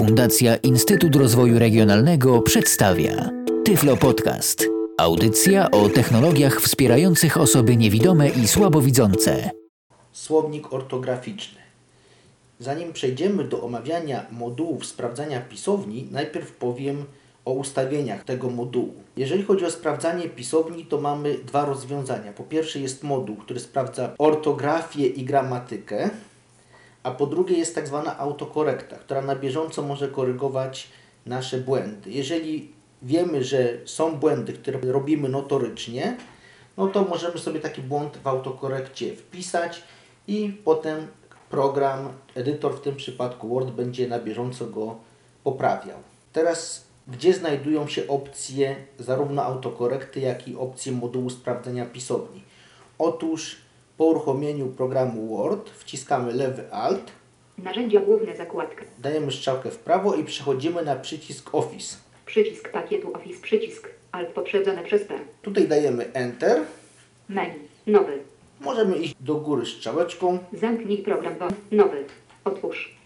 Fundacja Instytut Rozwoju Regionalnego przedstawia Tyflo Podcast. Audycja o technologiach wspierających osoby niewidome i słabowidzące. Słownik ortograficzny. Zanim przejdziemy do omawiania modułów sprawdzania pisowni, najpierw powiem o ustawieniach tego modułu. Jeżeli chodzi o sprawdzanie pisowni, to mamy dwa rozwiązania. Po pierwsze jest moduł, który sprawdza ortografię i gramatykę, a po drugie jest tak zwana autokorekta, która na bieżąco może korygować nasze błędy. Jeżeli wiemy, że są błędy, które robimy notorycznie, no to możemy sobie taki błąd w autokorekcie wpisać i potem program, edytor w tym przypadku Word będzie na bieżąco go poprawiał. Teraz gdzie znajdują się opcje zarówno autokorekty, jak i opcje modułu sprawdzenia pisowni? Otóż po uruchomieniu programu Word wciskamy lewy Alt, Narzędzia główne zakładka. dajemy strzałkę w prawo i przechodzimy na przycisk Office. Przycisk pakietu Office. Przycisk Alt poprzedzone przez P. Tutaj dajemy Enter. Menu. Nowy. Możemy iść do góry strzałeczką. Zamknij program Word. Nowy. Otwórz.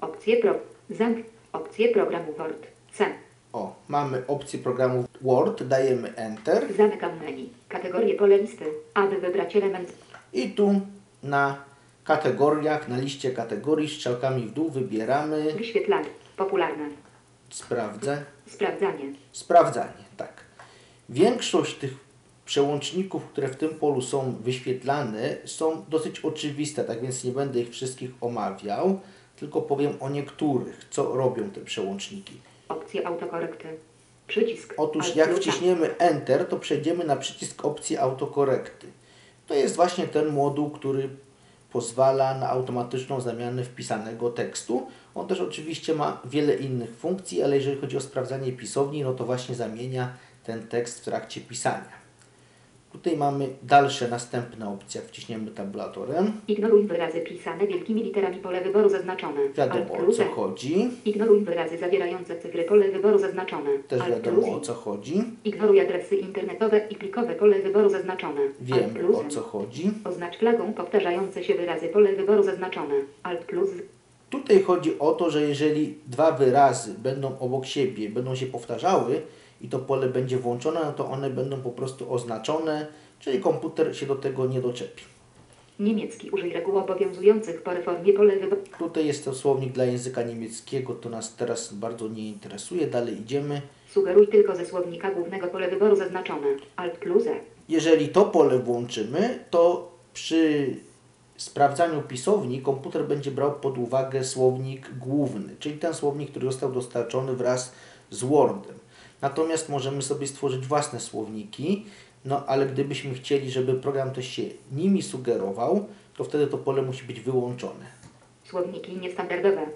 Opcje pro. Zamk. Opcje programu Word. C. O, mamy opcję programu Word, dajemy Enter Zamykam menu. Kategorie pole listy. Aby wybrać element. I tu na kategoriach, na liście kategorii strzałkami w dół wybieramy Wyświetlanie. Popularne. sprawdzę, Sprawdzanie. sprawdzanie, tak. Większość tych przełączników, które w tym polu są wyświetlane, są dosyć oczywiste, tak więc nie będę ich wszystkich omawiał, tylko powiem o niektórych, co robią te przełączniki. Opcje autokorekty. Przycisk. Otóż jak wciśniemy Enter, to przejdziemy na przycisk opcji autokorekty. To jest właśnie ten moduł, który pozwala na automatyczną zamianę wpisanego tekstu. On też oczywiście ma wiele innych funkcji, ale jeżeli chodzi o sprawdzanie pisowni, no to właśnie zamienia ten tekst w trakcie pisania. Tutaj mamy dalsze następne opcje, wciśniemy tabulatorem. Ignoruj wyrazy pisane wielkimi literami pole wyboru zaznaczone. Alt Wiadomo o plus co E. chodzi. Ignoruj wyrazy zawierające cyfry pole wyboru zaznaczone. Też Alt wiadomo plus o co chodzi. Ignoruj adresy internetowe i plikowe pole wyboru zaznaczone. Alt Wiemy o co chodzi. Oznacz flagą powtarzające się wyrazy pole wyboru zaznaczone. Alt plus Tutaj chodzi o to, że jeżeli dwa wyrazy będą obok siebie, będą się powtarzały i to pole będzie włączone, no to one będą po prostu oznaczone, czyli komputer się do tego nie doczepi. niemiecki. Użyj reguł obowiązujących po reformie pole wyboru. Tutaj jest to słownik dla języka niemieckiego, to nas teraz bardzo nie interesuje. Dalej idziemy. Sugeruj tylko ze słownika głównego pole wyboru zaznaczone. Alt plus E. Jeżeli to pole włączymy, to przy sprawdzaniu pisowni komputer będzie brał pod uwagę słownik główny, czyli ten słownik, który został dostarczony wraz z Wordem. Natomiast możemy sobie stworzyć własne słowniki, no ale gdybyśmy chcieli, żeby program też się nimi sugerował, to wtedy to pole musi być wyłączone. Słowniki niestandardowe.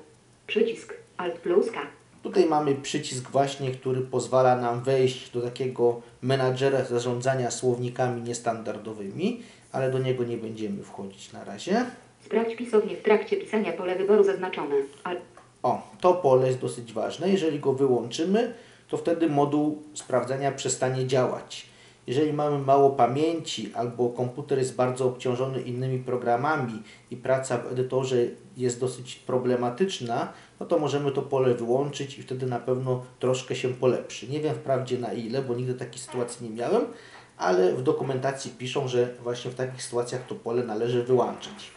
Przycisk Alt plus K. Tutaj mamy przycisk właśnie, który pozwala nam wejść do takiego menadżera zarządzania słownikami niestandardowymi, ale do niego nie będziemy wchodzić na razie. Sprawdź pisownię w trakcie pisania pole wyboru zaznaczone. Alt O, to pole jest dosyć ważne. Jeżeli go wyłączymy, to wtedy moduł sprawdzania przestanie działać. Jeżeli mamy mało pamięci albo komputer jest bardzo obciążony innymi programami i praca w edytorze jest dosyć problematyczna, no to możemy to pole wyłączyć i wtedy na pewno troszkę się polepszy. Nie wiem wprawdzie na ile, bo nigdy takiej sytuacji nie miałem, ale w dokumentacji piszą, że właśnie w takich sytuacjach to pole należy wyłączyć.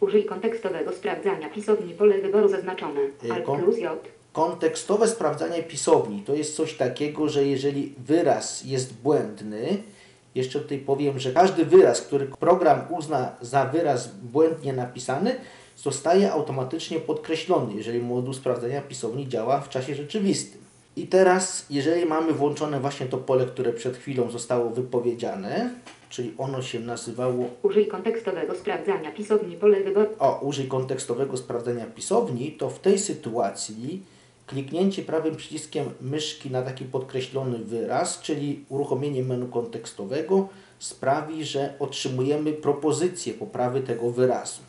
Użyj kontekstowego sprawdzania pisowni pole wyboru zaznaczone. Alt plus J. Kontekstowe sprawdzanie pisowni to jest coś takiego, że jeżeli wyraz jest błędny, jeszcze tutaj powiem, że każdy wyraz, który program uzna za wyraz błędnie napisany, zostaje automatycznie podkreślony, jeżeli moduł sprawdzania pisowni działa w czasie rzeczywistym. I teraz, jeżeli mamy włączone właśnie to pole, które przed chwilą zostało wypowiedziane, czyli ono się nazywało Użyj kontekstowego sprawdzania pisowni pole wyboru. o, użyj kontekstowego sprawdzenia pisowni, to w tej sytuacji kliknięcie prawym przyciskiem myszki na taki podkreślony wyraz, czyli uruchomienie menu kontekstowego, sprawi, że otrzymujemy propozycję poprawy tego wyrazu.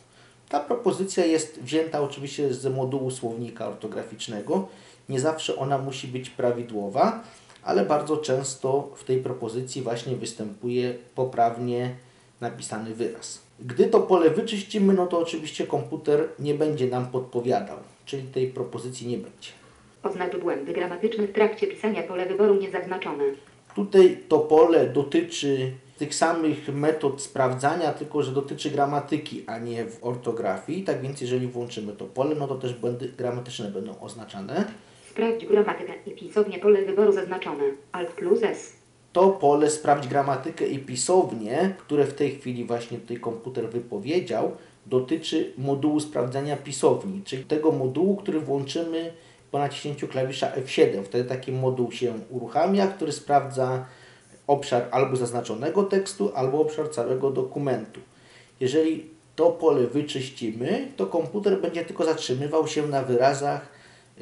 Ta propozycja jest wzięta oczywiście z modułu słownika ortograficznego. Nie zawsze ona musi być prawidłowa, ale bardzo często w tej propozycji właśnie występuje poprawnie napisany wyraz. Gdy to pole wyczyścimy, no to oczywiście komputer nie będzie nam podpowiadał czyli tej propozycji nie będzie. Oznacz błędy gramatyczne w trakcie pisania pole wyboru niezaznaczone. Tutaj to pole dotyczy tych samych metod sprawdzania, tylko że dotyczy gramatyki, a nie w ortografii. Tak więc jeżeli włączymy to pole, no to też błędy gramatyczne będą oznaczane. Sprawdź gramatykę i pisownie pole wyboru zaznaczone. Alt plus S. To pole sprawdź gramatykę i pisownię, które w tej chwili właśnie tutaj komputer wypowiedział, dotyczy modułu sprawdzania pisowni, czyli tego modułu, który włączymy po naciśnięciu klawisza F7. Wtedy taki moduł się uruchamia, który sprawdza obszar albo zaznaczonego tekstu, albo obszar całego dokumentu. Jeżeli to pole wyczyścimy, to komputer będzie tylko zatrzymywał się na wyrazach,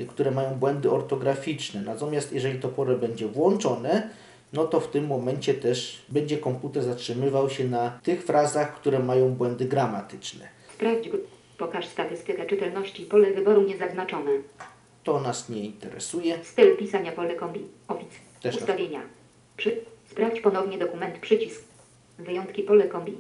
y, które mają błędy ortograficzne. Natomiast jeżeli to pole będzie włączone, no to w tym momencie też będzie komputer zatrzymywał się na tych frazach, które mają błędy gramatyczne. Sprawdź. Pokaż statystykę czytelności pole wyboru niezaznaczone. To nas nie interesuje. Styl pisania pole kombi. Ofic. Też tak. Ustawienia. Przy. Sprawdź ponownie dokument przycisk. Wyjątki pole kombi.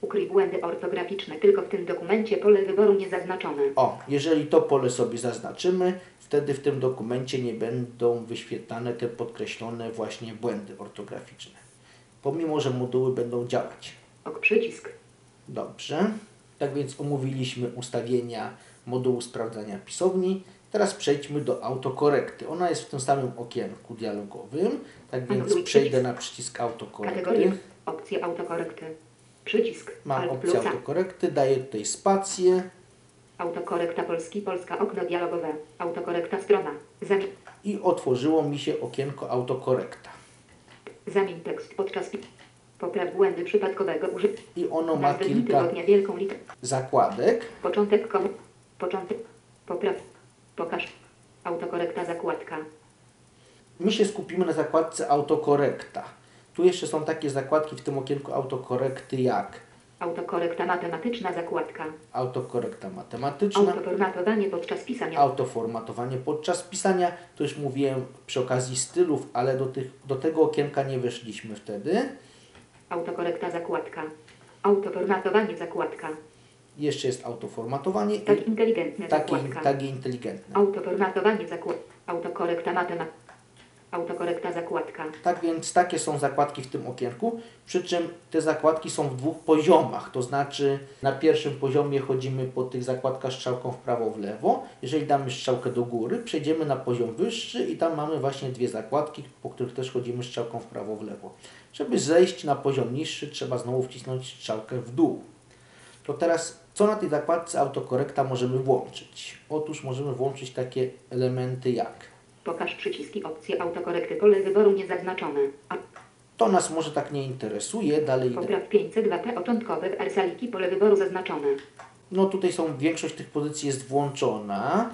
Ukryj błędy ortograficzne tylko w tym dokumencie pole wyboru niezaznaczone. O, jeżeli to pole sobie zaznaczymy, wtedy w tym dokumencie nie będą wyświetlane te podkreślone właśnie błędy ortograficzne. Pomimo, że moduły będą działać. Ok przycisk. Dobrze. Tak więc omówiliśmy ustawienia modułu sprawdzania pisowni. Teraz przejdźmy do autokorekty. Ona jest w tym samym okienku dialogowym. Tak więc Anuluj przejdę przycisk. na przycisk autokorekty. Kategorie. Opcje autokorekty. Przycisk. Mam opcję autokorekty, daję tutaj spację Autokorekta polski, polska, okno dialogowe. Autokorekta strona. Zamień, i otworzyło mi się okienko autokorekta. zamień tekst podczas Popraw błędy przypadkowego użycia. I ono ma kilka tygodnia wielką literę. zakładek. Początek komu. Początek. Popraw. Pokaż. Autokorekta zakładka. My się skupimy na zakładce autokorekta. Tu jeszcze są takie zakładki w tym okienku autokorekty jak Autokorekta matematyczna zakładka. autokorekta matematyczna, Autoformatowanie podczas pisania. autoformatowanie podczas pisania. To już mówiłem przy okazji stylów, ale do, tych, do tego okienka nie weszliśmy wtedy. Autokorekta zakładka. Autoformatowanie zakładka. Jeszcze jest autoformatowanie Tak i inteligentne takie, zakładka. takie inteligentne. Autoformatowanie zakładka. Autokorekta matemat. Autokorekta zakładka. Tak więc takie są zakładki w tym okienku, przy czym te zakładki są w dwóch poziomach, to znaczy na pierwszym poziomie chodzimy po tych zakładkach strzałką w prawo, w lewo. Jeżeli damy strzałkę do góry, przejdziemy na poziom wyższy i tam mamy właśnie dwie zakładki, po których też chodzimy strzałką w prawo, w lewo. Żeby zejść na poziom niższy, trzeba znowu wcisnąć strzałkę w dół. To teraz, co na tej zakładce autokorekta możemy włączyć? Otóż możemy włączyć takie elementy jak Pokaż przyciski opcje autokorekty pole wyboru niezaznaczone. A To nas może tak nie interesuje, dalej popraw 502p początkowe w Ersaliki pole wyboru zaznaczone. No tutaj są, większość tych pozycji jest włączona.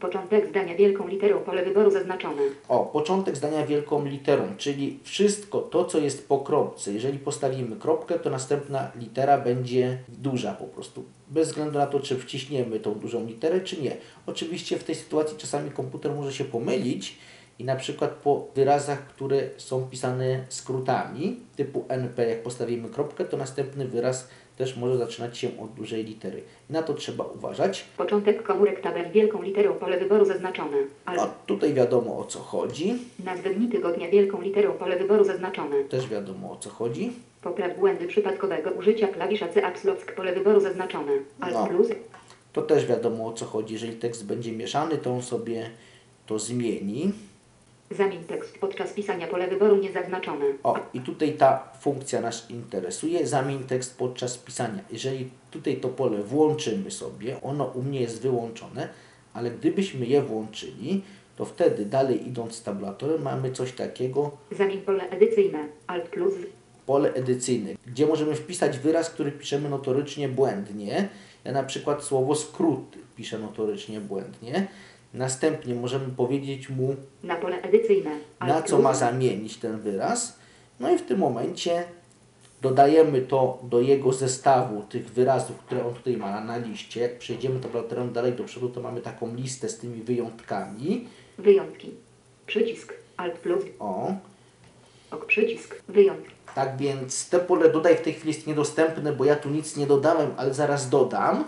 Początek zdania wielką literą pole wyboru zaznaczone. O, początek zdania wielką literą, czyli wszystko to, co jest po kropce. Jeżeli postawimy kropkę, to następna litera będzie duża po prostu. Bez względu na to, czy wciśniemy tą dużą literę, czy nie. Oczywiście w tej sytuacji czasami komputer może się pomylić i na przykład po wyrazach, które są pisane skrótami, typu NP, jak postawimy kropkę, to następny wyraz też może zaczynać się od dużej litery. Na to trzeba uważać. Początek komórek tabel wielką literą pole wyboru zaznaczone. No, Albo tutaj wiadomo o co chodzi. nazwy dni tygodnia wielką literą pole wyboru zaznaczone. Też wiadomo o co chodzi. Popraw błędy przypadkowego użycia klawisza C Caps Lock pole wyboru zaznaczone. Alt No. plus. To też wiadomo o co chodzi. Jeżeli tekst będzie mieszany, to on sobie to zmieni. Zamień tekst podczas pisania pole wyboru niezaznaczone. O, i tutaj ta funkcja nas interesuje. Zamień tekst podczas pisania. Jeżeli tutaj to pole włączymy sobie, ono u mnie jest wyłączone, ale gdybyśmy je włączyli, to wtedy dalej idąc z tabulatorem mamy coś takiego, Zamień pole edycyjne. Alt plus. pole edycyjne, gdzie możemy wpisać wyraz, który piszemy notorycznie błędnie. Ja na przykład słowo skróty piszę notorycznie błędnie. Następnie możemy powiedzieć mu, Na pole edycyjne. Na co ma zamienić ten wyraz. No i w tym momencie dodajemy to do jego zestawu tych wyrazów, które on tutaj ma na liście. Jak przejdziemy tabulatorem dalej do przodu, to mamy taką listę z tymi wyjątkami. Wyjątki. Przycisk. Alt plus. O, Ok przycisk. Wyjątki. tak więc te pole dodaj w tej chwili jest niedostępne, bo ja tu nic nie dodałem, ale zaraz dodam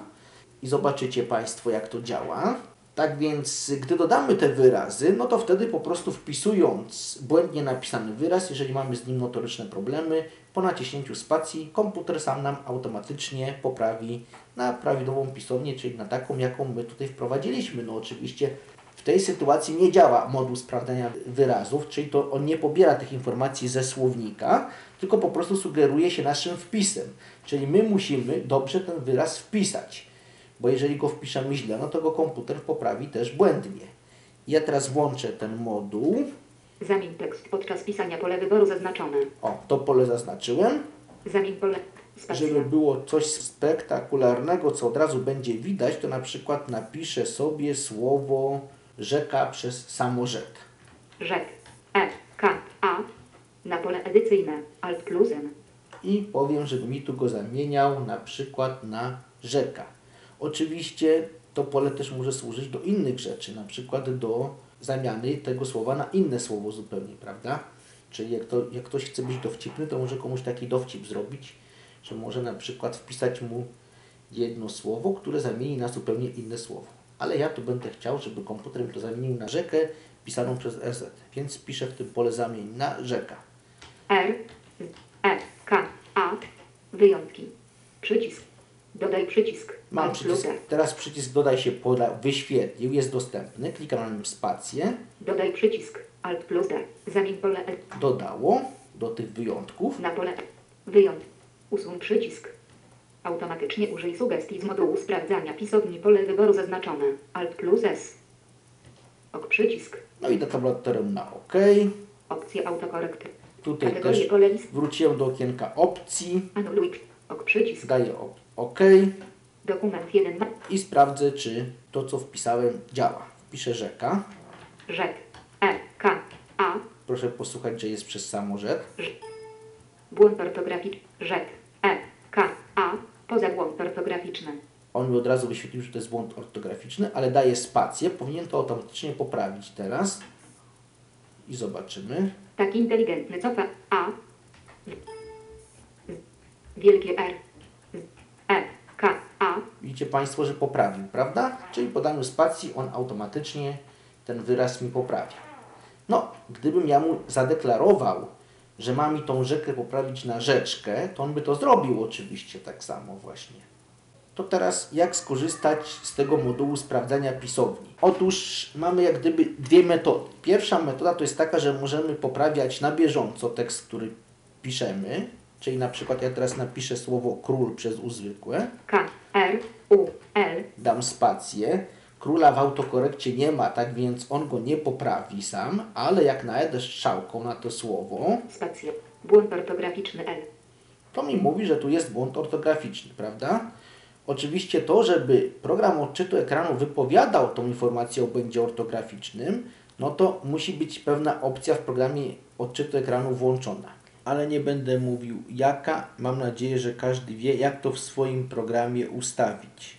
i zobaczycie Państwo jak to działa. Tak więc, gdy dodamy te wyrazy, no to wtedy po prostu wpisując błędnie napisany wyraz, jeżeli mamy z nim notoryczne problemy, po naciśnięciu spacji komputer sam nam automatycznie poprawi na prawidłową pisownię, czyli na taką, jaką my tutaj wprowadziliśmy. No oczywiście w tej sytuacji nie działa moduł sprawdzania wyrazów, czyli to on nie pobiera tych informacji ze słownika, tylko po prostu sugeruje się naszym wpisem. Czyli my musimy dobrze ten wyraz wpisać, bo jeżeli go wpiszemy źle, no to go komputer poprawi też błędnie. Ja teraz włączę ten moduł. Zamień tekst podczas pisania pole wyboru zaznaczone. O, to pole zaznaczyłem. Zamień pole. Spacja. Żeby było coś spektakularnego, co od razu będzie widać, to na przykład napiszę sobie słowo rzeka przez samorzek. Rzek. E. K. A. Na pole edycyjne. Alt plus N. i powiem, żeby mi tu go zamieniał na przykład na rzeka. Oczywiście to pole też może służyć do innych rzeczy, na przykład do zamiany tego słowa na inne słowo zupełnie, prawda? Czyli jak, to, jak ktoś chce być dowcipny, to może komuś taki dowcip zrobić, że może na przykład wpisać mu jedno słowo, które zamieni na zupełnie inne słowo. Ale ja tu będę chciał, żeby komputer mi to zamienił na rzekę pisaną przez RZ, więc piszę w tym pole zamień na rzeka. R. E. K. A. Wyjątki. Przycisk. Dodaj przycisk. Mam przycisk, teraz przycisk dodaj się poda, wyświetlił, jest dostępny. Klikam na nim spację, Dodaj przycisk. Alt plus D. Zamień pole E. dodało do tych wyjątków. Na pole E. Wyjąt. Usuń przycisk. Automatycznie użyj sugestii z modułu sprawdzania pisowni pole wyboru zaznaczone. Alt plus S. Ok przycisk. No i tabulatorem na OK. Opcje autokorekty. Tutaj Kategorie też wróciłem do okienka opcji, Anuluj. Ok przycisk. daję op- OK Dokument 1. i sprawdzę, czy to, co wpisałem, działa. Wpiszę rzeka. Rzek. E. K. A. Proszę posłuchać, że jest przez samo rzek. Błąd ortograficzny. Rzek. E. K. A. Poza błąd ortograficzny. On mi od razu wyświetlił, że to jest błąd ortograficzny, ale daję spację. Powinien to automatycznie poprawić teraz. I zobaczymy. Tak inteligentny cofa. A. Wielkie R. Widzicie Państwo, że poprawił, prawda? Czyli po daniu spacji on automatycznie ten wyraz mi poprawi. No, gdybym ja mu zadeklarował, że ma mi tą rzekę poprawić na rzeczkę, to on by to zrobił oczywiście tak samo właśnie. To teraz jak skorzystać z tego modułu sprawdzania pisowni? Otóż mamy jak gdyby dwie metody. Pierwsza metoda to jest taka, że możemy poprawiać na bieżąco tekst, który piszemy. Czyli na przykład ja teraz napiszę słowo król przez U zwykłe K. R. U. L. dam spację. Króla w autokorekcie nie ma, tak więc on go nie poprawi sam, ale jak najedę strzałką na to słowo, Spacja. Błąd ortograficzny L. to mi mówi, że tu jest błąd ortograficzny, prawda? Oczywiście to, żeby program odczytu ekranu wypowiadał tą informację o błędzie ortograficznym, no to musi być pewna opcja w programie odczytu ekranu włączona. Ale nie będę mówił jaka, mam nadzieję, że każdy wie, jak to w swoim programie ustawić.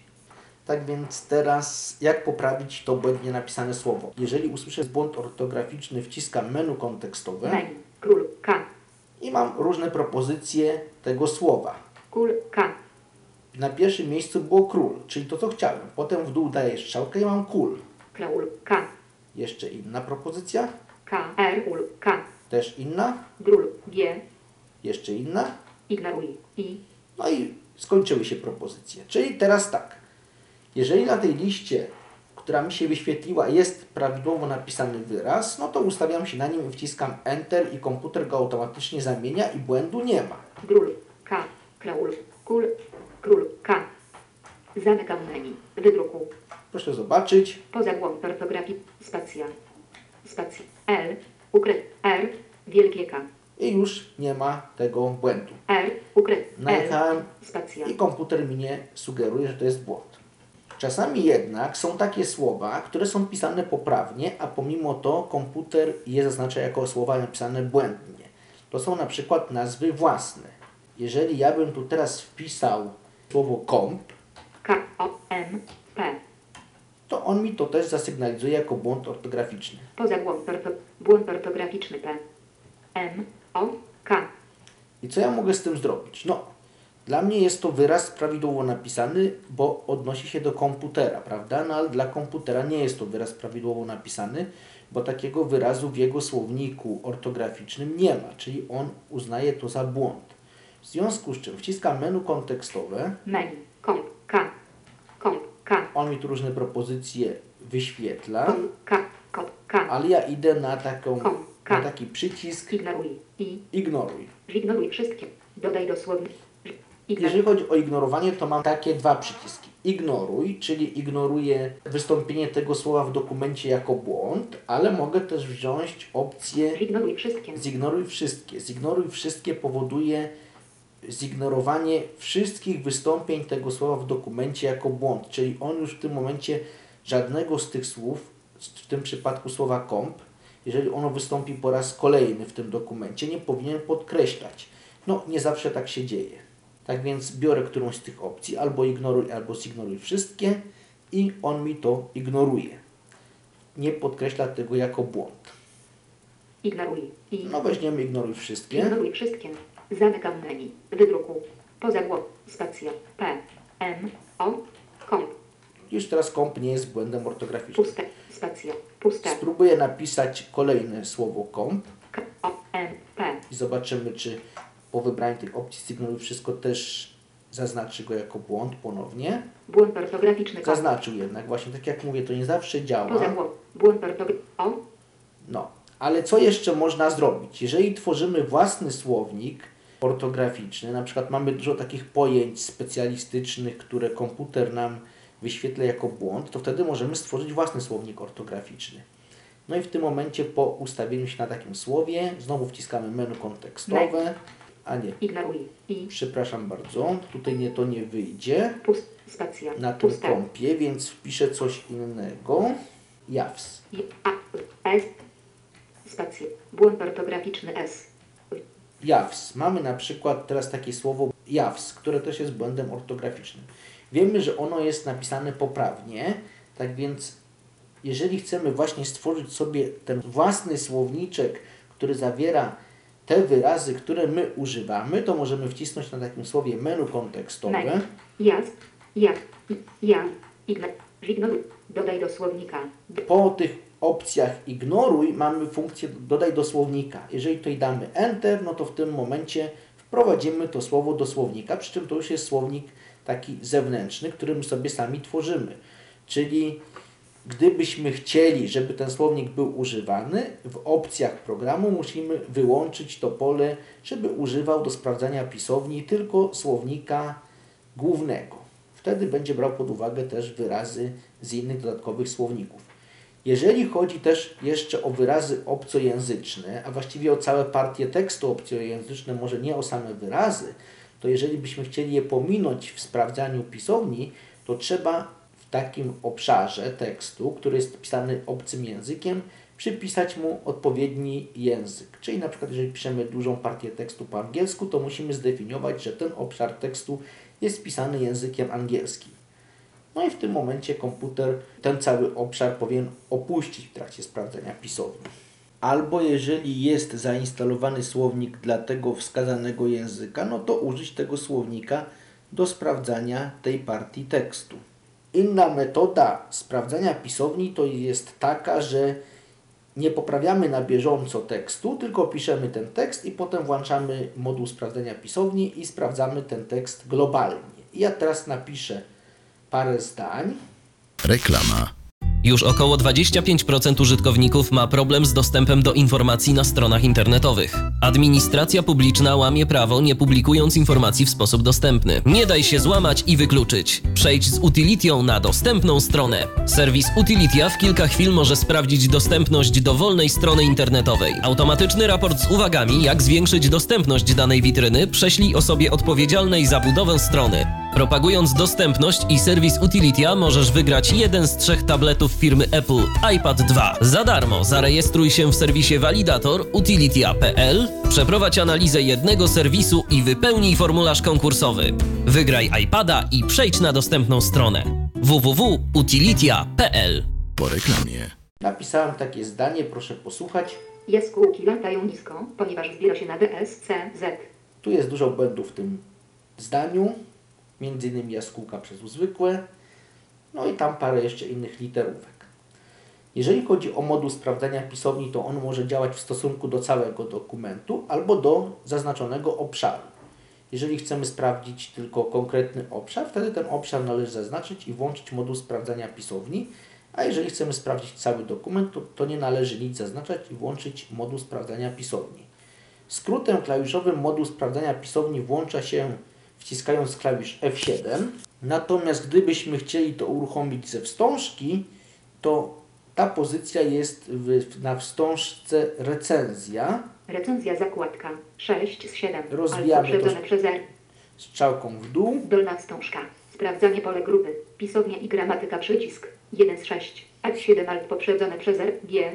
Tak więc teraz jak poprawić to błędnie napisane słowo? Jeżeli usłyszę błąd ortograficzny, wciskam menu kontekstowe Menu. Król. K. i mam różne propozycje tego słowa. Kul. K. Na pierwszym miejscu było król, czyli to co chciałem. Potem w dół daję strzałkę i mam kul. Kraul. K. Jeszcze inna propozycja, K. R. Ul. K. też inna, Drul. G. jeszcze inna. Ignoruj. I. No i skończyły się propozycje. Czyli teraz tak. Jeżeli na tej liście, która mi się wyświetliła, jest prawidłowo napisany wyraz, no to ustawiam się na nim i wciskam Enter i komputer go automatycznie zamienia i błędu nie ma. Drul. K. Kraul. Kul. Król. K. Zamykam menu. Wydruku. Proszę zobaczyć. Poza błąd ortografii. Spacja. Spacja. L. Ukryt. R. Wielkie K. I już nie ma tego błędu. R. Ukryt. L. Najechałem i komputer mi nie sugeruje, że to jest błąd. Czasami jednak są takie słowa, które są pisane poprawnie, a pomimo to komputer je zaznacza jako słowa napisane błędnie. To są na przykład nazwy własne. Jeżeli ja bym tu teraz wpisał słowo komp, K. O. M. P. to on mi to też zasygnalizuje jako błąd ortograficzny. Poza błąd, orto, błąd ortograficzny P. M. O. K. I co ja mogę z tym zrobić? No, Dla mnie jest to wyraz prawidłowo napisany, bo odnosi się do komputera, prawda? No ale dla komputera nie jest to wyraz prawidłowo napisany, bo takiego wyrazu w jego słowniku ortograficznym nie ma, czyli on uznaje to za błąd. W związku z czym wciskam menu kontekstowe, Menu. Komp. K. Komp. K. on mi tu różne propozycje wyświetla, Komp. K. Kod. K. ale ja idę na, taką, Kom, na taki przycisk Ignoruj. I. ignoruj. Ignoruj wszystkie. Dodaj do słownika. Jeżeli Ignoruj. chodzi o ignorowanie, to mam takie dwa przyciski. Ignoruj, czyli ignoruję wystąpienie tego słowa w dokumencie jako błąd, ale mogę też wziąć opcję Ignoruj wszystkie. zignoruj wszystkie. Zignoruj wszystkie powoduje zignorowanie wszystkich wystąpień tego słowa w dokumencie jako błąd, czyli on już w tym momencie żadnego z tych słów, w tym przypadku słowa komp, jeżeli ono wystąpi po raz kolejny w tym dokumencie, nie powinien podkreślać. No, nie zawsze tak się dzieje. Tak więc biorę którąś z tych opcji, albo ignoruj, albo zignoruj wszystkie i on mi to ignoruje. Nie podkreśla tego jako błąd. Ignoruj. No weźmiemy ignoruj wszystkie. Ignoruj wszystkie. Zamykam menu. Wydruku. Poza głową. Spacja. P. M. O. Komp. Już teraz komp nie jest błędem ortograficznym. Puste. Puste. Spróbuję napisać kolejne słowo komp i zobaczymy, czy po wybraniu tych opcji sygnalu wszystko też zaznaczy go jako błąd ponownie. Błąd ortograficzny. Zaznaczył jednak, właśnie tak jak mówię, to nie zawsze działa. Błąd ortograficzny. No, ale co jeszcze można zrobić? Jeżeli tworzymy własny słownik ortograficzny, na przykład mamy dużo takich pojęć specjalistycznych, które komputer nam wyświetla jako błąd, to wtedy możemy stworzyć własny słownik ortograficzny. No i w tym momencie po ustawieniu się na takim słowie, znowu wciskamy menu kontekstowe, a nie, przepraszam bardzo, tutaj nie to nie wyjdzie na tym kompie, więc wpiszę coś innego. Jaws. I. A. S. Spacja. Błąd ortograficzny S. Jaws. Mamy na przykład teraz takie słowo jaws, które też jest błędem ortograficznym. Wiemy, że ono jest napisane poprawnie, tak więc jeżeli chcemy właśnie stworzyć sobie ten własny słowniczek, który zawiera te wyrazy, które my używamy, to możemy wcisnąć na takim słowie menu kontekstowe. Ja. I- Ja. Ignoruj. Dodaj do słownika. Po tych opcjach ignoruj mamy funkcję dodaj do słownika. Jeżeli tutaj damy Enter, no to w tym momencie wprowadzimy to słowo do słownika, przy czym to już jest słownik taki zewnętrzny, który my sobie sami tworzymy. Czyli gdybyśmy chcieli, żeby ten słownik był używany, w opcjach programu musimy wyłączyć to pole, żeby używał do sprawdzania pisowni tylko słownika głównego. Wtedy będzie brał pod uwagę też wyrazy z innych dodatkowych słowników. Jeżeli chodzi też jeszcze o wyrazy obcojęzyczne, a właściwie o całe partie tekstu obcojęzyczne, może nie o same wyrazy, to jeżeli byśmy chcieli je pominąć w sprawdzaniu pisowni, to trzeba w takim obszarze tekstu, który jest pisany obcym językiem, przypisać mu odpowiedni język. Czyli na przykład jeżeli piszemy dużą partię tekstu po angielsku, to musimy zdefiniować, że ten obszar tekstu jest pisany językiem angielskim. No i w tym momencie komputer ten cały obszar powinien opuścić w trakcie sprawdzania pisowni. Albo jeżeli jest zainstalowany słownik dla tego wskazanego języka, no to użyć tego słownika do sprawdzania tej partii tekstu. Inna metoda sprawdzania pisowni to jest taka, że nie poprawiamy na bieżąco tekstu, tylko piszemy ten tekst i potem włączamy moduł sprawdzania pisowni i sprawdzamy ten tekst globalnie. Ja teraz napiszę parę zdań. Reklama. Już około 25% użytkowników ma problem z dostępem do informacji na stronach internetowych. Administracja publiczna łamie prawo, nie publikując informacji w sposób dostępny. Nie daj się złamać i wykluczyć. Przejdź z Utilitią na dostępną stronę. Serwis Utilitia w kilka chwil może sprawdzić dostępność dowolnej strony internetowej. Automatyczny raport z uwagami, jak zwiększyć dostępność danej witryny, prześlij osobie odpowiedzialnej za budowę strony. Propagując dostępność i serwis Utilitia możesz wygrać jeden z trzech tabletów firmy Apple iPad 2. Za darmo zarejestruj się w serwisie Validator utilitia.pl, przeprowadź analizę jednego serwisu i wypełnij formularz konkursowy. Wygraj iPada i przejdź na dostępną stronę www.utilitia.pl. Po reklamie. Napisałem takie zdanie, proszę posłuchać. Jaskółki latają nisko, ponieważ zbiera się na D, S, C, Z. Tu jest dużo błędów w tym zdaniu, między innymi jaskółka przez zwykłe, no i tam parę jeszcze innych literówek. Jeżeli chodzi o moduł sprawdzania pisowni, to on może działać w stosunku do całego dokumentu albo do zaznaczonego obszaru. Jeżeli chcemy sprawdzić tylko konkretny obszar, wtedy ten obszar należy zaznaczyć i włączyć moduł sprawdzania pisowni, a jeżeli chcemy sprawdzić cały dokument, to, to nie należy nic zaznaczać i włączyć moduł sprawdzania pisowni. Skrótem klawiszowym moduł sprawdzania pisowni włącza się wciskając klawisz F7. Natomiast gdybyśmy chcieli to uruchomić ze wstążki, to ta pozycja jest w, na wstążce recenzja Recenzja zakładka 6 z 7. Rozwijamy to. przez R. strzałką w dół. Dolna wstążka. Sprawdzanie pole grupy. Pisownia i gramatyka przycisk 1 z 6. F7 alt poprzedzone przez R. G.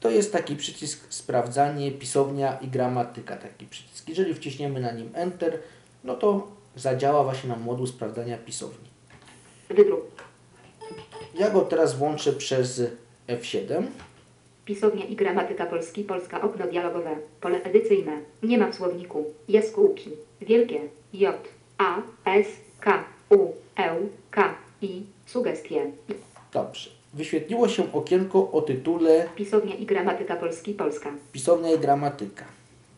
To jest taki przycisk sprawdzanie, pisownia i gramatyka. Taki przycisk. Jeżeli wciśniemy na nim Enter, no to zadziała właśnie nam moduł sprawdzania pisowni. Ja go teraz włączę przez F7. Pisownia i gramatyka polski. Polska okno dialogowe. Pole edycyjne. Nie ma w słowniku. Jaskółki. Wielkie. J. A. S. K. U. E. K. I. Sugestie. Dobrze. Wyświetliło się okienko o tytule Pisownia i gramatyka polski. Polska. pisownia i gramatyka.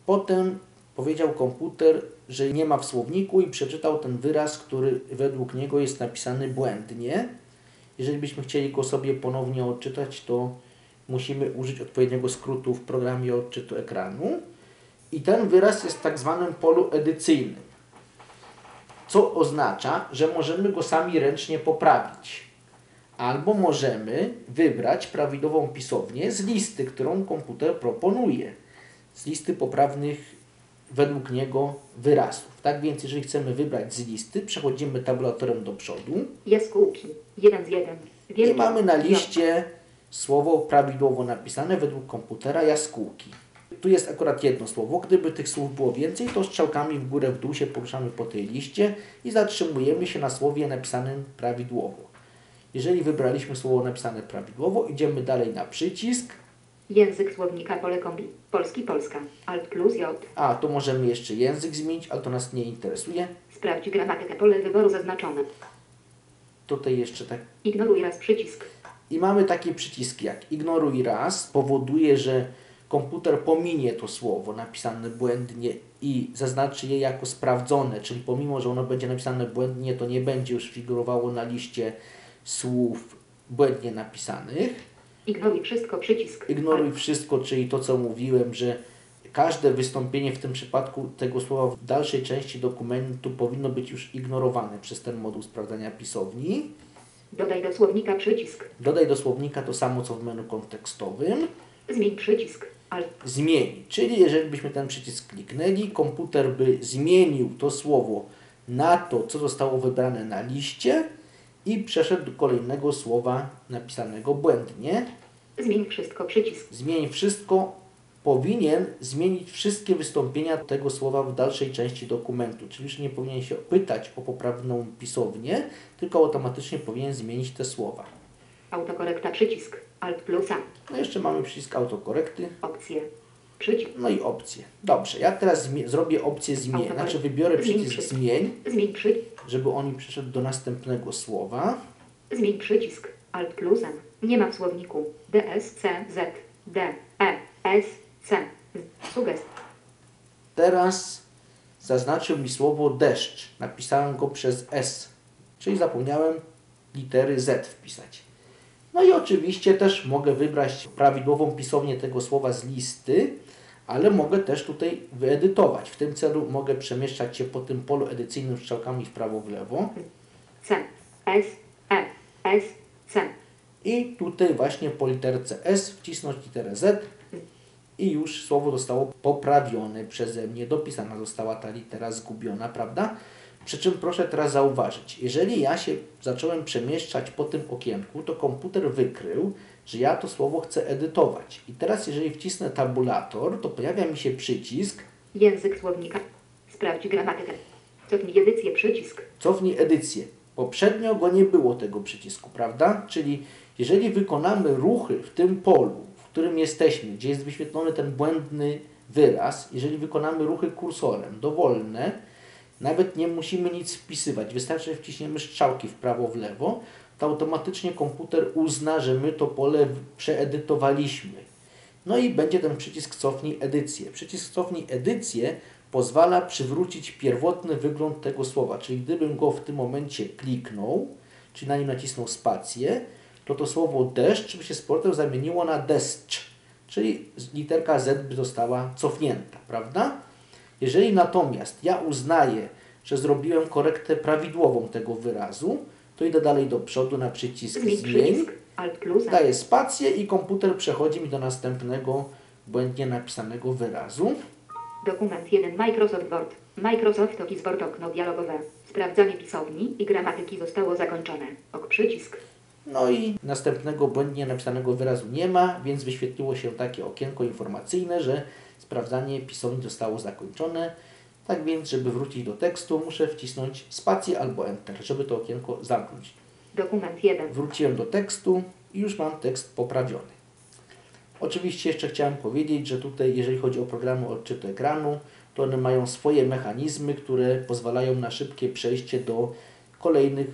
Potem powiedział komputer, że nie ma w słowniku i przeczytał ten wyraz, który według niego jest napisany błędnie. Jeżeli byśmy chcieli go sobie ponownie odczytać, to musimy użyć odpowiedniego skrótu w programie odczytu ekranu. I ten wyraz jest w tak zwanym polu edycyjnym, co oznacza, że możemy go sami ręcznie poprawić. Albo możemy wybrać prawidłową pisownię z listy, którą komputer proponuje. Z listy poprawnych według niego wyrazów. Tak więc, jeżeli chcemy wybrać z listy, przechodzimy tabulatorem do przodu Jaskółki. 1 z 1. Wielkie. i mamy na liście słowo prawidłowo napisane według komputera jaskółki. Tu jest akurat jedno słowo. Gdyby tych słów było więcej, to strzałkami w górę, w dół się poruszamy po tej liście i zatrzymujemy się na słowie napisanym prawidłowo. Jeżeli wybraliśmy słowo napisane prawidłowo, idziemy dalej na przycisk. Język słownika pole kombi. Polski Polska. Alt plus J. A, tu możemy jeszcze język zmienić, ale to nas nie interesuje. Sprawdź gramatykę pole wyboru zaznaczone. Tutaj jeszcze tak. Ignoruj raz przycisk. I mamy takie przyciski jak ignoruj raz, powoduje, że komputer pominie to słowo napisane błędnie i zaznaczy je jako sprawdzone, czyli pomimo, że ono będzie napisane błędnie, to nie będzie już figurowało na liście słów błędnie napisanych. Ignoruj wszystko przycisk. Ignoruj wszystko, czyli to, co mówiłem, że każde wystąpienie w tym przypadku tego słowa w dalszej części dokumentu powinno być już ignorowane przez ten moduł sprawdzania pisowni. Dodaj do słownika przycisk. Dodaj do słownika to samo, co w menu kontekstowym. Zmień przycisk. Alt. Zmieni. Czyli jeżeli byśmy ten przycisk kliknęli, komputer by zmienił to słowo na to, co zostało wybrane na liście i przeszedł do kolejnego słowa napisanego błędnie. Zmień wszystko przycisk. Zmień wszystko powinien zmienić wszystkie wystąpienia tego słowa w dalszej części dokumentu. Czyli już nie powinien się pytać o poprawną pisownię, tylko automatycznie powinien zmienić te słowa. Autokorekta przycisk. Alt plus A. No jeszcze mamy przycisk autokorekty, Opcje. Przycisk. no i opcje. Dobrze, ja teraz zrobię opcję zmień, znaczy wybiorę przycisk przycisk. zmień, Zmień przy... żeby on mi przeszedł do następnego słowa. Zmień przycisk. Alt plus M. Nie ma w słowniku. D, S, C, Z, D, E, S, C. Sugest. Teraz zaznaczył mi słowo deszcz. Napisałem go przez S, czyli zapomniałem litery Z wpisać. No i oczywiście też mogę wybrać prawidłową pisownię tego słowa z listy, ale mogę też tutaj wyedytować. W tym celu mogę przemieszczać się po tym polu edycyjnym strzałkami w prawo, w lewo. C, S, E, S, C. I tutaj właśnie po literce S wcisnąć literę Z i już słowo zostało poprawione przeze mnie, dopisana została ta litera zgubiona, prawda? Przy czym proszę teraz zauważyć, jeżeli ja się zacząłem przemieszczać po tym okienku, to komputer wykrył, że ja to słowo chcę edytować. I teraz jeżeli wcisnę tabulator, to pojawia mi się przycisk Język słownika. Sprawdź gramatykę. Cofnij edycję przycisk. cofnij edycję. Poprzednio go nie było tego przycisku, prawda? Czyli jeżeli wykonamy ruchy w tym polu, w którym jesteśmy, gdzie jest wyświetlony ten błędny wyraz, jeżeli wykonamy ruchy kursorem dowolne, Nawet nie musimy nic wpisywać. Wystarczy, że wciśniemy strzałki w prawo, w lewo, to automatycznie komputer uzna, że my to pole przeedytowaliśmy. No i będzie ten przycisk cofnij edycję. Przycisk cofnij edycję pozwala przywrócić pierwotny wygląd tego słowa. Czyli gdybym go w tym momencie kliknął, czyli na nim nacisnął spację, to to słowo deszcz by się z powrotem zamieniło na deszcz. Czyli literka Z by została cofnięta, prawda? Jeżeli natomiast ja uznaję, że zrobiłem korektę prawidłową tego wyrazu, to idę dalej do przodu na przycisk Zmień. Daję spację i komputer przechodzi mi do następnego błędnie napisanego wyrazu. Dokument 1 Microsoft Word. Microsoft Office Word okno dialogowe. Sprawdzanie pisowni i gramatyki zostało zakończone. Ok przycisk. No i następnego błędnie napisanego wyrazu nie ma, więc wyświetliło się takie okienko informacyjne, że sprawdzanie pisowni zostało zakończone. Tak więc, żeby wrócić do tekstu, muszę wcisnąć spację albo Enter, żeby to okienko zamknąć. Dokument 1. Wróciłem do tekstu i już mam tekst poprawiony. Oczywiście jeszcze chciałem powiedzieć, że tutaj jeżeli chodzi o programy odczytu ekranu, to one mają swoje mechanizmy, które pozwalają na szybkie przejście do kolejnych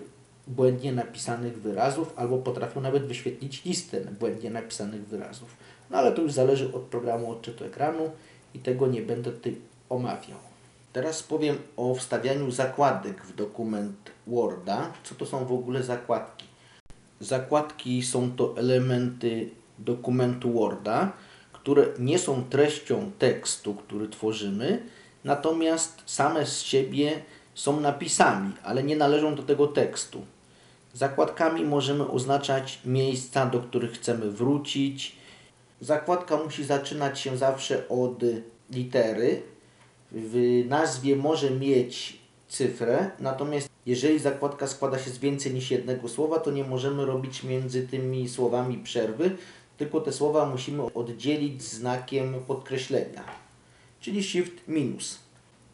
błędnie napisanych wyrazów, albo potrafią nawet wyświetlić listę błędnie napisanych wyrazów. No ale to już zależy od programu odczytu ekranu i tego nie będę tutaj omawiał. Teraz powiem o wstawianiu zakładek w dokument Worda. Co to są w ogóle zakładki? Zakładki są to elementy dokumentu Worda, które nie są treścią tekstu, który tworzymy, natomiast same z siebie są napisami, ale nie należą do tego tekstu. Zakładkami możemy oznaczać miejsca, do których chcemy wrócić. Zakładka musi zaczynać się zawsze od litery. W nazwie może mieć cyfrę, natomiast jeżeli zakładka składa się z więcej niż jednego słowa, to nie możemy robić między tymi słowami przerwy, tylko te słowa musimy oddzielić znakiem podkreślenia, czyli shift minus.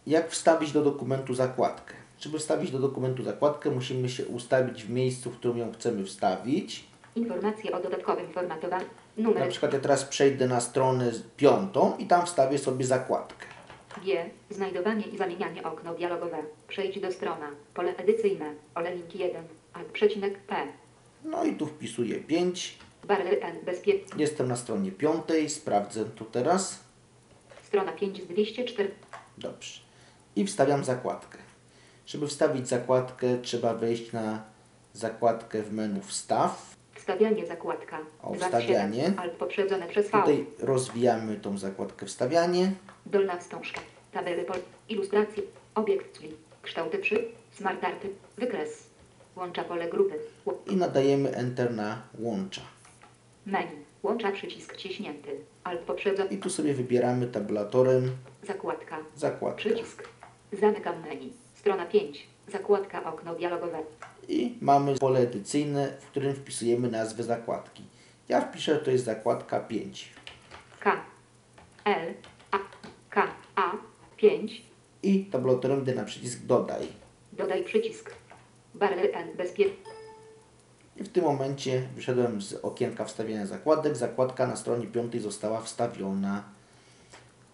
Jak wstawić do dokumentu zakładkę? Żeby wstawić do dokumentu zakładkę, musimy się ustawić w miejscu, w którym ją chcemy wstawić. Informacje o dodatkowym formatowaniu. Na Numer przykład ja teraz przejdę na stronę piątą i tam wstawię sobie zakładkę. G. Znajdowanie i zamienianie okno dialogowe. Przejdź do strona. Pole edycyjne. Olejnik 1. Alt przecinek P. No i tu wpisuję 5. Barry N. Bezpie... Jestem na stronie piątej, sprawdzę to teraz. Strona 5 z 204. Dobrze. I wstawiam zakładkę. Żeby wstawić zakładkę, trzeba wejść na zakładkę w menu Wstaw. Wstawianie zakładka. O, 2 z wstawianie. 7. Alt poprzedzone przez V. Tutaj rozwijamy tą zakładkę Wstawianie. Dolna wstążka. Tabely pol. Ilustracje. Obiekt czyli. Kształty przy. Smart arty. Wykres. Łącza pole grupy. I nadajemy Enter na łącza. Menu. Łącza przycisk ciśnięty. Alt poprzedzony. I tu sobie wybieramy tabulatorem Zakładka. zakładkę. Przycisk. Zamykam menu. Strona 5. Zakładka okno dialogowe. I mamy pole edycyjne, w którym wpisujemy nazwę zakładki. Ja wpiszę, że to jest zakładka 5. K. L. A. K. A. 5. I tabulatorem idę na przycisk dodaj. Dodaj przycisk. Barry N. Bezpie... I w tym momencie wyszedłem z okienka wstawiania zakładek. Zakładka na stronie 5 została wstawiona.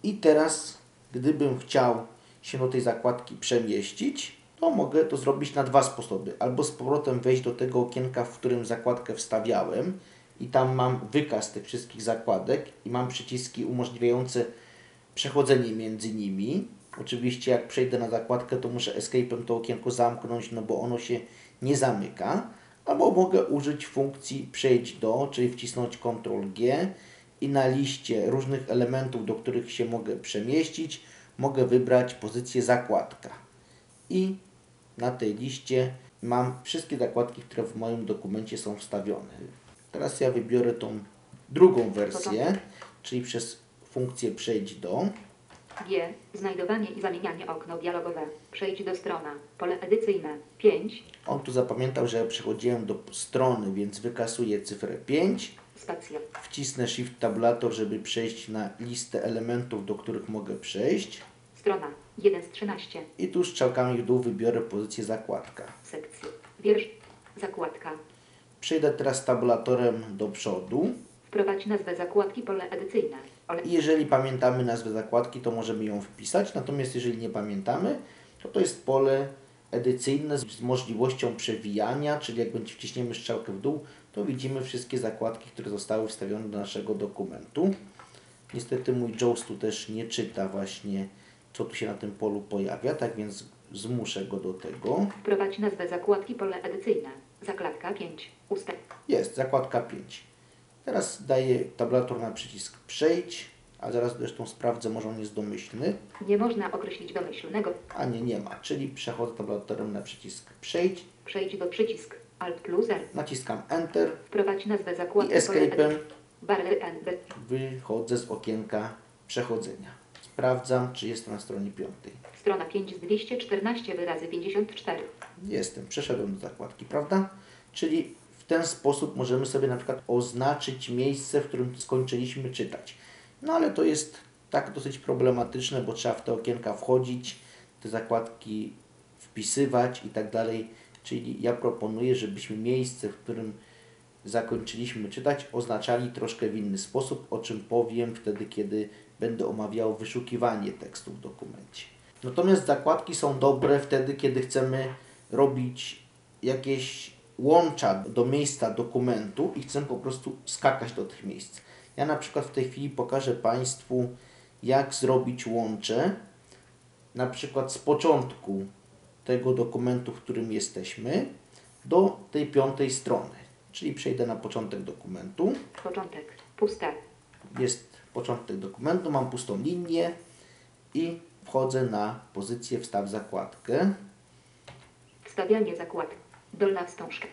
I teraz, gdybym chciał się do tej zakładki przemieścić, to mogę to zrobić na dwa sposoby. Albo z powrotem wejść do tego okienka, w którym zakładkę wstawiałem i tam mam wykaz tych wszystkich zakładek i mam przyciski umożliwiające przechodzenie między nimi. Oczywiście jak przejdę na zakładkę, to muszę escape'em to okienko zamknąć, no bo ono się nie zamyka. Albo mogę użyć funkcji przejdź do, czyli wcisnąć Ctrl G i na liście różnych elementów, do których się mogę przemieścić, mogę wybrać pozycję zakładka. I na tej liście mam wszystkie zakładki, które w moim dokumencie są wstawione. Teraz ja wybiorę tą drugą wersję, czyli przez funkcję przejdź do. G. Znajdowanie i zamienianie okno dialogowe. Przejdź do strona. Pole edycyjne. 5. On tu zapamiętał, że ja przechodziłem do strony, więc wykasuję cyfrę 5. Spacja. Wcisnę Shift Tabulator, żeby przejść na listę elementów, do których mogę przejść. Strona 1 z 13. I tu strzałkami w dół wybiorę pozycję zakładka. Sekcja. Wiersz. Zakładka. Przejdę teraz tabulatorem do przodu. Wprowadź nazwę zakładki pole edycyjne. Ole... Jeżeli pamiętamy nazwę zakładki, to możemy ją wpisać. Natomiast jeżeli nie pamiętamy, to to jest pole edycyjne z z możliwością przewijania, czyli jak będzie wciśniemy strzałkę w dół, to widzimy wszystkie zakładki, które zostały wstawione do naszego dokumentu. Niestety mój JAWS tu też nie czyta właśnie, co tu się na tym polu pojawia, tak więc zmuszę go do tego. Wprowadź nazwę zakładki pole edycyjne. Zakładka 5. Ustaw. Jest, zakładka 5. Teraz daję tabulator na przycisk przejdź, a zaraz zresztą sprawdzę, może on jest domyślny. Nie można określić domyślnego. A nie, nie ma, czyli przechodzę tabulatorem na przycisk przejdź, Przejdź do przycisk Alt plus R. naciskam Enter Wprowadź nazwę i zakładki pole Escape'em edycyjne. Barry NB. wychodzę z okienka przechodzenia. Sprawdzam, czy jestem na stronie piątej. Strona 5 z 214 wyrazy 54. Jestem, przeszedłem do zakładki, prawda? Czyli w ten sposób możemy sobie na przykład oznaczyć miejsce, w którym skończyliśmy czytać. No ale to jest tak dosyć problematyczne, bo trzeba w te okienka wchodzić, te zakładki wpisywać i tak dalej. Czyli ja proponuję, żebyśmy miejsce, w którym zakończyliśmy czytać, oznaczali troszkę w inny sposób, o czym powiem wtedy, kiedy będę omawiał wyszukiwanie tekstu w dokumencie. Natomiast zakładki są dobre wtedy, kiedy chcemy robić jakieś łącza do miejsca dokumentu i chcę po prostu skakać do tych miejsc. Ja na przykład w tej chwili pokażę Państwu, jak zrobić łącze, na przykład z początku tego dokumentu, w którym jesteśmy, do tej piątej strony. Czyli przejdę na początek dokumentu. Początek. Pusta. Jest początek dokumentu, mam pustą linię i wchodzę na pozycję wstaw zakładkę. Wstawianie zakładki. Dolna wstążka.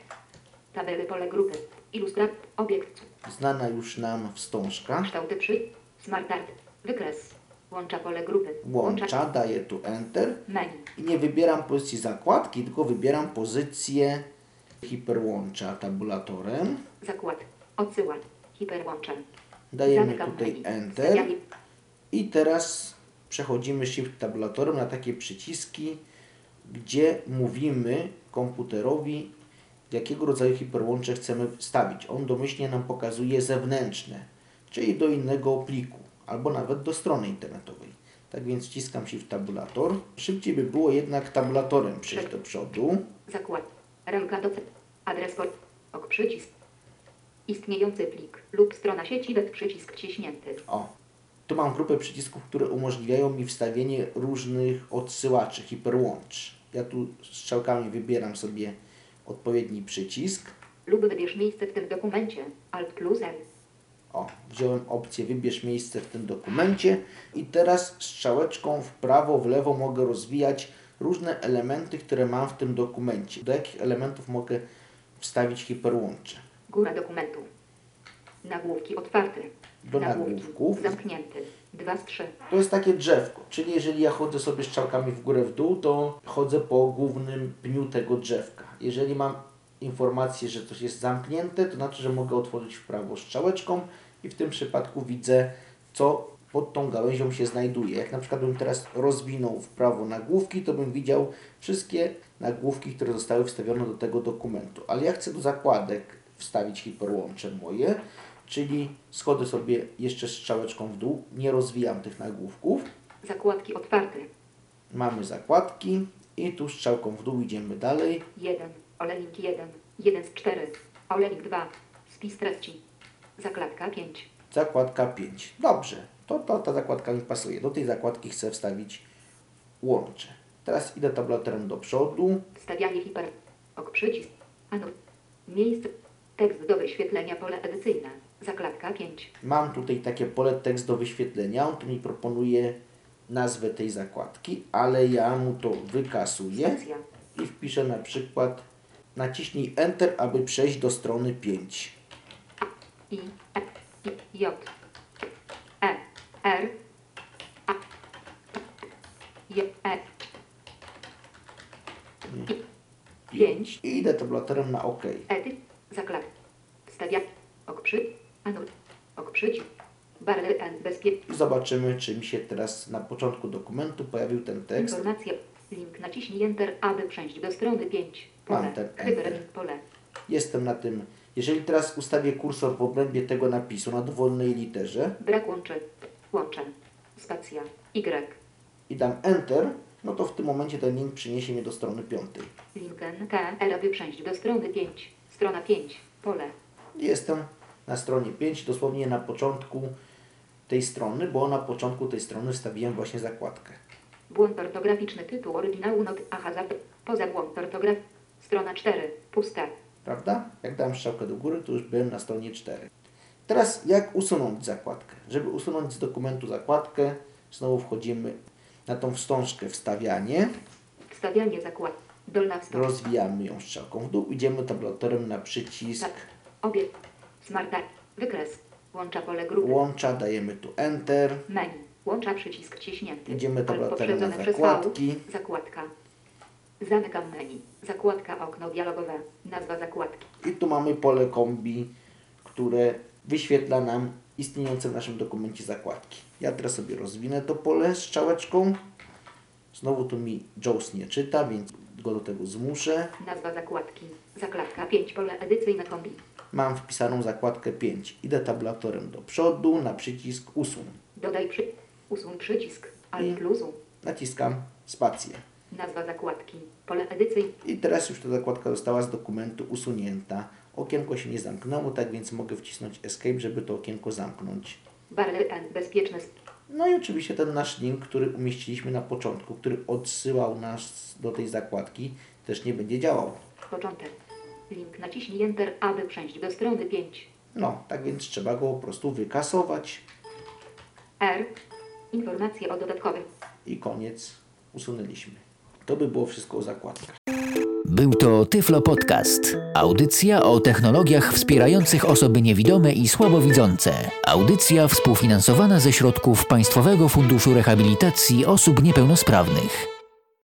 Tabely pole grupy. Ilustrat. Obiekt. Znana już nam wstążka. Kształty przy. Smart Art. Wykres. Łącza pole grupy. Łącza, daję tu Enter Menu. i nie wybieram pozycji zakładki, tylko wybieram pozycję hiperłącza tabulatorem. Zakład. Odsyła. Hiperłącza. Dajemy tutaj. Enter i teraz przechodzimy Shift tabulatorem na takie przyciski, gdzie mówimy komputerowi, jakiego rodzaju hiperłącze chcemy wstawić. On domyślnie nam pokazuje zewnętrzne, czyli do innego pliku, albo nawet do strony internetowej. Tak więc wciskam Shift tabulator. Szybciej by było jednak tabulatorem przejść do przodu. Zakład. Ramka do. Adres port. Ok przycisk. Istniejący plik lub strona sieci web przycisk wciśnięty. O, tu mam grupę przycisków, które umożliwiają mi wstawienie różnych odsyłaczy, hiperłącz. Ja tu strzałkami wybieram sobie odpowiedni przycisk. Lub wybierz miejsce w tym dokumencie. Alt plus L. O, wziąłem opcję wybierz miejsce w tym dokumencie i teraz strzałeczką w prawo, w lewo mogę rozwijać różne elementy, które mam w tym dokumencie. Do jakich elementów mogę wstawić hiperłącze? Góra dokumentu. Nagłówki otwarte. Do nagłówków. Zamknięty. 2 z 3. To jest takie drzewko, czyli jeżeli ja chodzę sobie strzałkami w górę w dół, to chodzę po głównym pniu tego drzewka. Jeżeli mam informację, że coś jest zamknięte, to znaczy, że mogę otworzyć w prawo strzałeczką i w tym przypadku widzę, co pod tą gałęzią się znajduje. Jak na przykład bym teraz rozwinął w prawo nagłówki, to bym widział wszystkie nagłówki, które zostały wstawione do tego dokumentu. Ale ja chcę do zakładek wstawić hiperłącze moje, czyli schodzę sobie jeszcze strzałeczką w dół, nie rozwijam tych nagłówków. Zakładki otwarte. Mamy zakładki i tu strzałką w dół idziemy dalej. 1. Olejnik 1. 1 z 4. Olejnik 2. Spis treści. Zakładka 5. Zakładka 5. Dobrze, to, to ta zakładka mi pasuje. Do tej zakładki chcę wstawić łącze. Teraz idę tabulatorem do przodu. Wstawianie hiper. Ok przycisk. Anul. Miejsce. Tekst do wyświetlenia pole edycyjne. Zakładka 5. Mam tutaj takie pole tekst do wyświetlenia. On tu mi proponuje nazwę tej zakładki, ale ja mu to wykasuję i wpiszę na przykład naciśnij Enter, aby przejść do strony 5. I. E. I. J. E. R. A. J. E. I. 5. I idę tabulatorem na OK. Zaklad. Wstawia. Ok przy. Anul. Ok przycisk. Zobaczymy, czy mi się teraz na początku dokumentu pojawił ten tekst. Informacja. Link naciśnij Enter, aby przejść do strony 5. Mam Pole. Hyperlink pole. Jestem na tym. Jeżeli teraz ustawię kursor w obrębie tego napisu na dowolnej literze Brak łączy. Łączę. Spacja. Y. i dam Enter, no to w tym momencie ten link przyniesie mnie do strony piątej. Linken KL, aby przejść do strony 5. Strona 5. Pole. Jestem na stronie 5, dosłownie na początku tej strony, bo na początku tej strony wstawiłem właśnie zakładkę. Błąd ortograficzny tytuł oryginału not aha zap- poza błąd ortograf. Strona 4. Pusta. Prawda? Jak dałem strzałkę do góry, to już byłem na stronie 4. Teraz jak usunąć zakładkę? Żeby usunąć z dokumentu zakładkę, znowu wchodzimy na tą wstążkę wstawianie, Wstawianie zakład. Dolna wstąż. rozwijamy ją strzałką w dół, idziemy tabulatorem na przycisk Tak. Obiekt. Smart Art. Wykres. Łącza pole grupy. łącza, dajemy tu Enter, Menu. Łącza przycisk ciśnięty. Idziemy Alt tabulatorem na zakładki. Zakładka. Zamykam menu. Zakładka okno dialogowe. Nazwa zakładki. i tu mamy pole kombi, które wyświetla nam istniejące w naszym dokumencie zakładki. Ja teraz sobie rozwinę to pole strzałeczką. Znowu tu mi JAWS nie czyta, więc go do tego zmuszę. Nazwa zakładki. Zakładka 5. Pole edycyjne kombi. Mam wpisaną zakładkę 5. Idę tabulatorem do przodu na przycisk usuń. Dodaj przy... Usuń przycisk. Alt I- plus. Naciskam spację. Nazwa zakładki. Pole edycyjne. I teraz już ta zakładka została z dokumentu usunięta. Okienko się nie zamknęło, tak więc mogę wcisnąć Escape, żeby to okienko zamknąć. Barler N. Bezpieczny. sp- No i oczywiście ten nasz link, który umieściliśmy na początku, który odsyłał nas do tej zakładki, też nie będzie działał. Początek. Link naciśnij Enter, aby przejść do strony 5. No, tak więc trzeba go po prostu wykasować R. Informacje o dodatkowych. i koniec. Usunęliśmy. To by było wszystko o zakładkach. Był to Tyflo Podcast. Audycja o technologiach wspierających osoby niewidome i słabowidzące. Audycja współfinansowana ze środków Państwowego Funduszu Rehabilitacji Osób Niepełnosprawnych.